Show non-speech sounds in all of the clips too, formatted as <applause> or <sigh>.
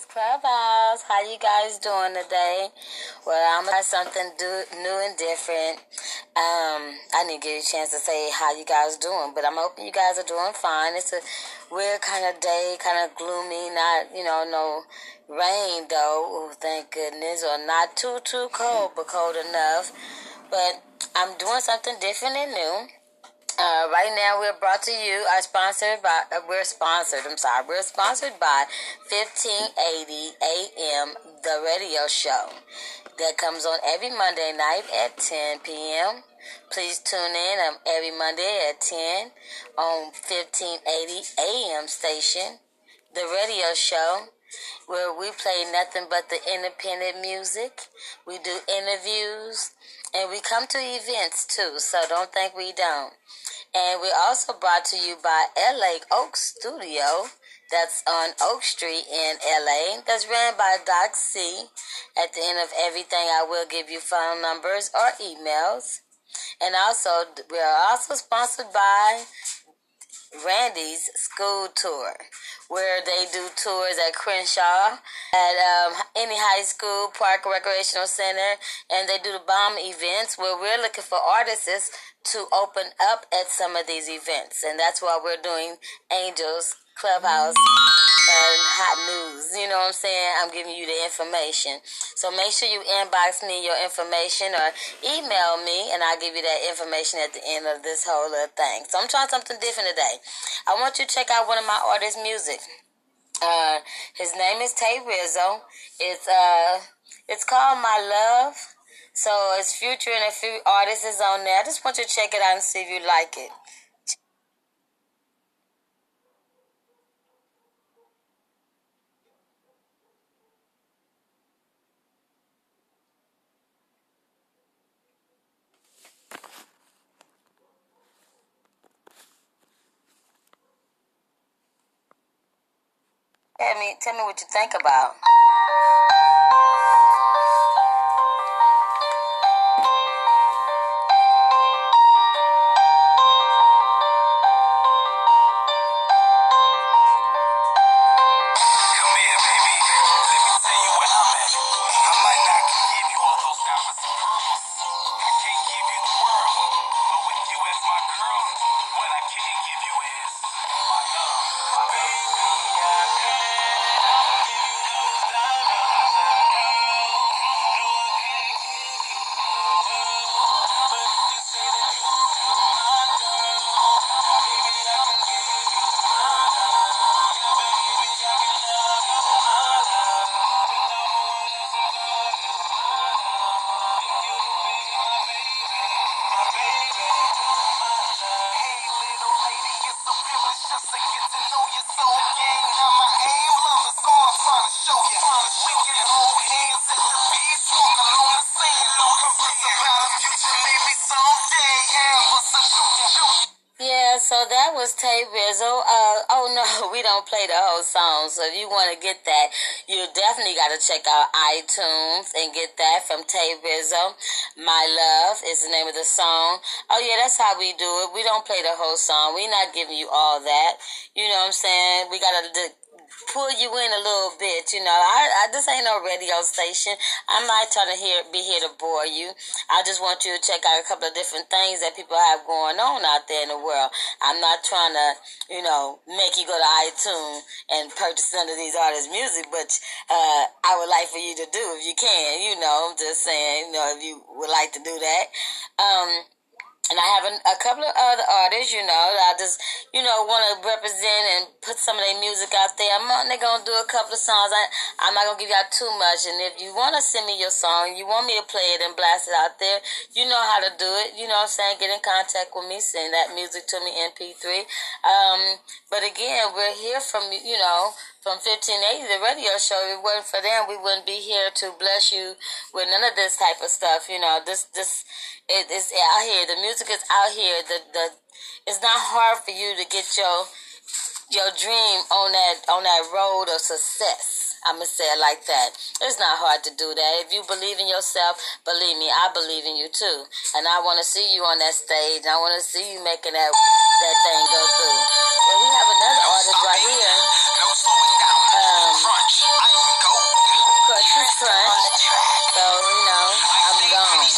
Angel's Clubhouse. How you guys doing today? Well, I'm gonna something do, new and different. Um, I didn't get a chance to say how you guys doing, but I'm hoping you guys are doing fine. It's a weird kind of day, kind of gloomy, not, you know, no rain though. Oh, thank goodness. Or not too, too cold, but cold enough. But I'm doing something different and new. Uh, right now, we're brought to you. Are sponsored by. Uh, we're sponsored. I'm sorry. We're sponsored by 1580 AM, the radio show that comes on every Monday night at 10 p.m. Please tune in um, every Monday at 10 on 1580 AM station, the radio show where we play nothing but the independent music. We do interviews and we come to events too, so don't think we don't. And we're also brought to you by LA Oak Studio. That's on Oak Street in LA. That's ran by Doc C. At the end of everything, I will give you phone numbers or emails. And also, we are also sponsored by Randy's school tour, where they do tours at Crenshaw, at um, any high school, park, recreational center, and they do the bomb events. Where we're looking for artists to open up at some of these events, and that's why we're doing Angels Clubhouse and hot news. You know what I'm saying? I'm giving you the information. So make sure you inbox me your information or email me, and I'll give you that information at the end of this whole little thing. So I'm trying something different today. I want you to check out one of my artists' music. Uh, his name is Tay Rizzo. It's uh, it's called My Love. So it's Future and a few artists is on there. I just want you to check it out and see if you like it. Tell me, tell me what you think about. Was Tay Rizzo. Uh, oh no, <laughs> we don't play the whole song. So if you want to get that, you definitely got to check out iTunes and get that from Tay Rizzo. My Love is the name of the song. Oh yeah, that's how we do it. We don't play the whole song. We're not giving you all that. You know what I'm saying? We got to pull you in a little bit. You know, I, I this ain't no radio station. I'm not trying to hear be here to bore you. I just want you to check out a couple of different things that people have going on out there in the world. I'm not trying to, you know, make you go to iTunes and purchase some of these artists' music, but uh, I would like for you to do if you can. You know, I'm just saying, you know, if you would like to do that. Um, and I have a, couple of other artists, you know, that I just, you know, want to represent and put some of their music out there. I'm only going to do a couple of songs. I, I'm not going to give y'all too much. And if you want to send me your song, you want me to play it and blast it out there, you know how to do it. You know what I'm saying? Get in contact with me, send that music to me, MP3. Um, but again, we're here from, you know, from 1580, the radio show. If it wasn't for them, we wouldn't be here to bless you with none of this type of stuff. You know, this this it is out here. The music is out here. The the it's not hard for you to get your your dream on that on that road of success. I'm gonna say it like that. It's not hard to do that. If you believe in yourself, believe me, I believe in you too. And I want to see you on that stage. I want to see you making that that thing go through. Well, we have another artist right here. Um, Crunch. So you know, I'm gone.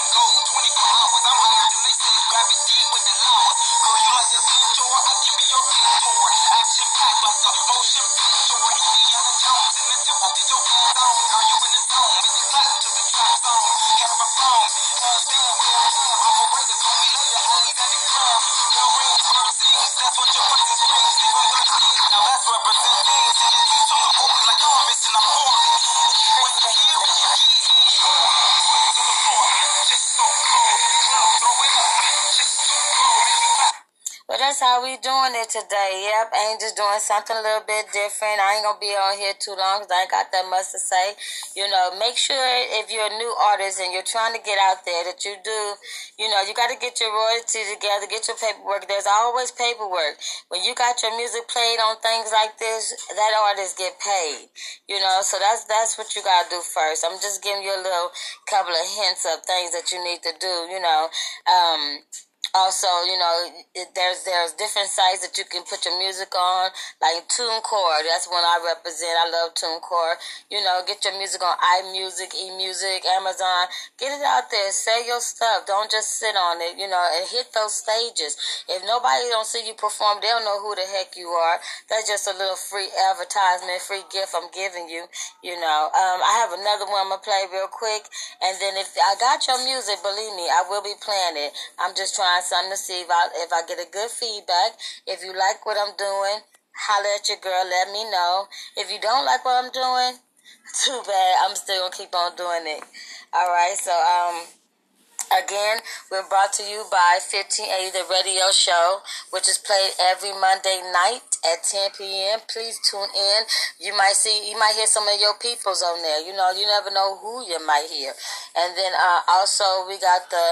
Powered, we doing it today. Yep, Angel's doing something a little bit different. I ain't gonna be on here too long because I ain't got that much to say. You know, make sure if you're a new artist and you're trying to get out there that you do, you know, you got to get your royalty together, get your paperwork. There's always paperwork. When you got your music played on things like this, that artist get paid. You know, so that's that's what you gotta do first. I'm just giving you a little couple of hints of things that you need to do. You know, um, also, you know, there's there's different sites that you can put your music on, like TuneCore. That's one I represent. I love TuneCore. You know, get your music on iMusic, eMusic, Amazon. Get it out there. Say your stuff. Don't just sit on it. You know, and hit those stages. If nobody don't see you perform, they don't know who the heck you are. That's just a little free advertisement, free gift I'm giving you. You know, um, I have another one I'm gonna play real quick, and then if I got your music, believe me, I will be playing it. I'm just trying something to see if I if I get a good feedback. If you like what I'm doing, holler at your girl. Let me know. If you don't like what I'm doing, <laughs> too bad. I'm still gonna keep on doing it. All right. So um. Again, we're brought to you by 1580 The Radio Show, which is played every Monday night at 10 p.m. Please tune in. You might see, you might hear some of your peoples on there. You know, you never know who you might hear. And then uh, also, we got the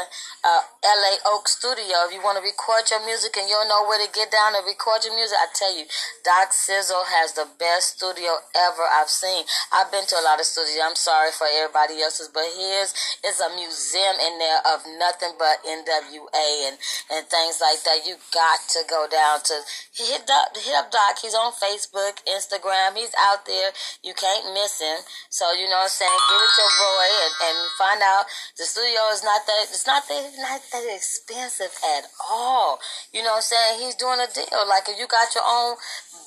uh, LA Oak Studio. If you want to record your music and you don't know where to get down to record your music, I tell you, Doc Sizzle has the best studio ever I've seen. I've been to a lot of studios. I'm sorry for everybody else's, but his is a museum in there of nothing but NWA and, and things like that. You got to go down to hit Doc, hit Doc. He's on Facebook, Instagram. He's out there. You can't miss him. So you know what I'm saying. Give it to your boy and, and find out the studio is not that. It's not that. Not that expensive at all. You know what I'm saying. He's doing a deal. Like if you got your own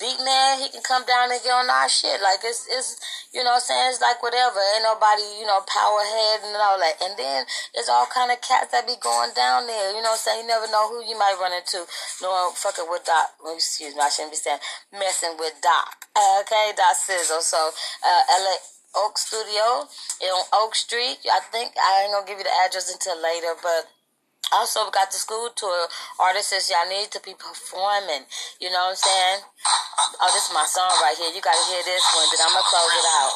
beat man, he can come down and get on our shit. Like it's it's you know what I'm saying? It's like whatever. Ain't nobody, you know, power head and all that. And then it's all kind of cats that be going down there. You know what I'm saying? You never know who you might run into. No fucking with Doc. Excuse me, I shouldn't be saying messing with Doc. Okay, Doc Sizzle. So uh LA Oak Studio on Oak Street. I think I ain't gonna give you the address until later, but also, we got the school tour artists y'all need to be performing. You know what I'm saying? Oh, this is my song right here. You gotta hear this one, then I'm gonna close it out.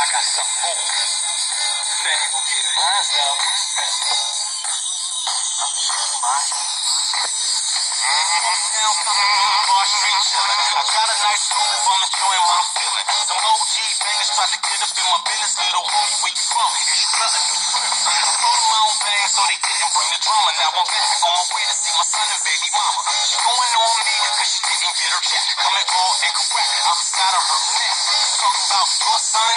I got. They ain't gonna get mine, though. My Now coming from Bar Street chillin'. I got a nice groove, I'm enjoying my feeling. Some OG bangers try to get up in my business, little homie, where you from? New York? I my own bang, so they didn't bring the drama. Now I'm back on my way to see my son and baby mama. She going on me, she didn't get her check. Of her neck. Talk about your son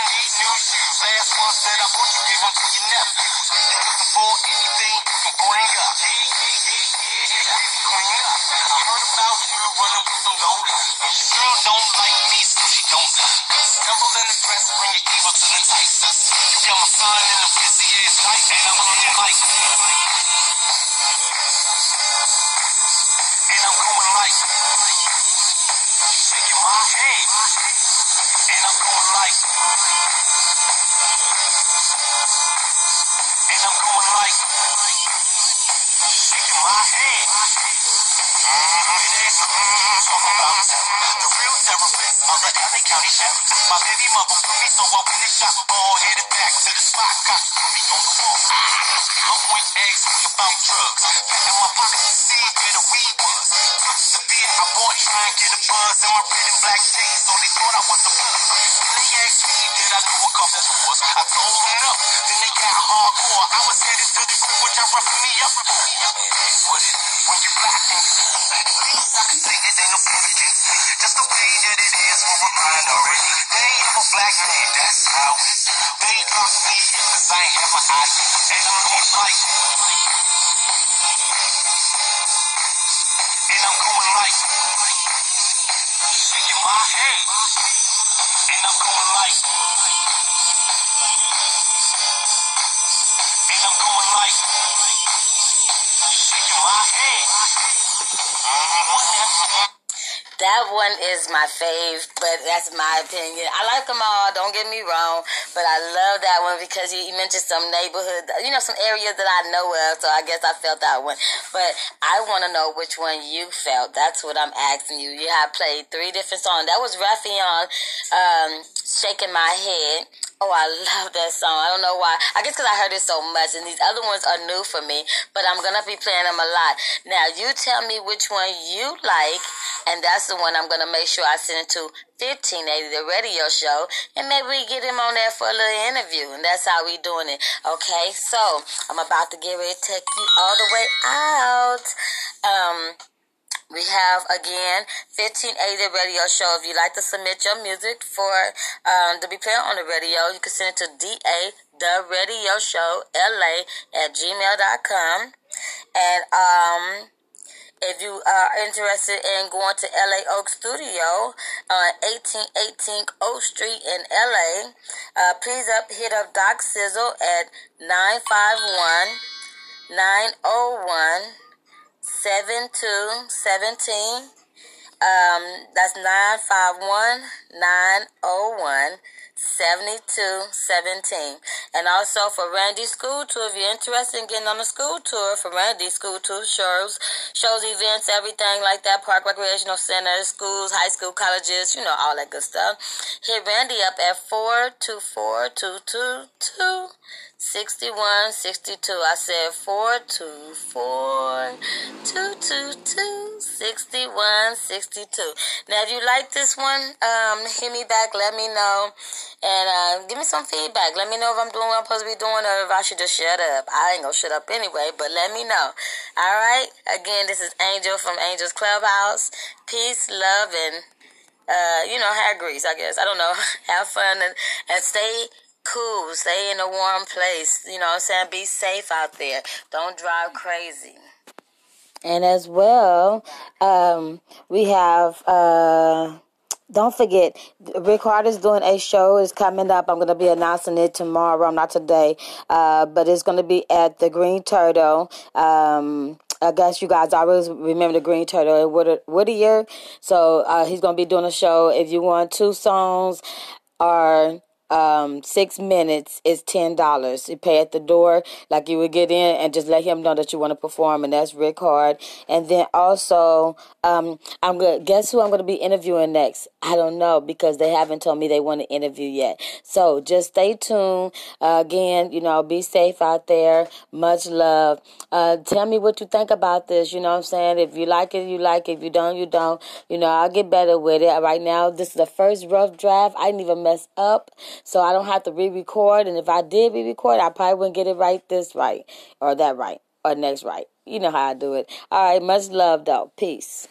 County Sheriff. My baby mother put me so I went and shot ball, headed back to the spot, got me on the wall. My point asked me about drugs. In my pocket to see where the weed was. The beer I bought trying to get a buzz in my red and black jeans, so they thought I was the buzz. They asked me did I know a couple whores, I told them no. Then they got hardcore. I was headed to the crib, which I roughed me up for. That one is my fave, but that's my opinion. I like them all, don't get me wrong, but I love that one because he mentioned some neighborhood, you know, some areas that I know of, so I guess I felt that one. But I want to know which one you felt. That's what I'm asking you. You have played three different songs. That was Raffion, um, Shaking My Head. Oh, I love that song. I don't know why. I guess because I heard it so much, and these other ones are new for me, but I'm going to be playing them a lot. Now, you tell me which one you like, and that's the one I'm going to make sure I send it to 1580, the radio show, and maybe we get him on there for a little interview, and that's how we doing it. Okay, so I'm about to get ready to take you all the way out. Um, we have again 1580 radio show. If you'd like to submit your music for um, to be played on the radio, you can send it to DA the radio show LA at gmail.com. And um if you are interested in going to LA Oak Studio on 1818 Oak Street in LA, uh, please up hit up Doc Sizzle at 951 901 7217. Um, that's 951 901 7217. And also for Randy School Tour, if you're interested in getting on a school tour for Randy School Tour shows, shows, events, everything like that, park recreational centers, schools, high school, colleges, you know, all that good stuff. Hit Randy up at 424 222 6162. I said 424 222 6162. Now, if you like this one, um, hit me back, let me know, and uh, give me some feedback. Let me know if I'm doing what I'm supposed to be doing or if I should just shut up. I ain't gonna shut up anyway, but let me know. All right. Again, this is Angel from Angel's Clubhouse. Peace, love, and uh, you know, hair grease. I guess I don't know. <laughs> Have fun and and stay cool. Stay in a warm place. You know what I'm saying? Be safe out there. Don't drive crazy. And as well, um, we have. Uh, don't forget, Rick Hart is doing a show. is coming up. I'm going to be announcing it tomorrow, not today, uh, but it's going to be at the Green Turtle. Um, I guess you guys always remember the Green Turtle at Whittier. So uh, he's going to be doing a show. If you want two songs or um, six minutes is ten dollars. You pay at the door, like you would get in, and just let him know that you want to perform, and that's Rick Hard. And then also, um, I'm gonna Guess who I'm to be interviewing next? I don't know because they haven't told me they want to interview yet. So just stay tuned. Uh, again, you know, be safe out there. Much love. Uh, tell me what you think about this. You know what I'm saying? If you like it, you like it. If you don't, you don't. You know, I'll get better with it. Right now, this is the first rough draft. I didn't even mess up so I don't have to re-record. And if I did re-record, I probably wouldn't get it right this right or that right or next right. You know how I do it. All right, much love though. Peace.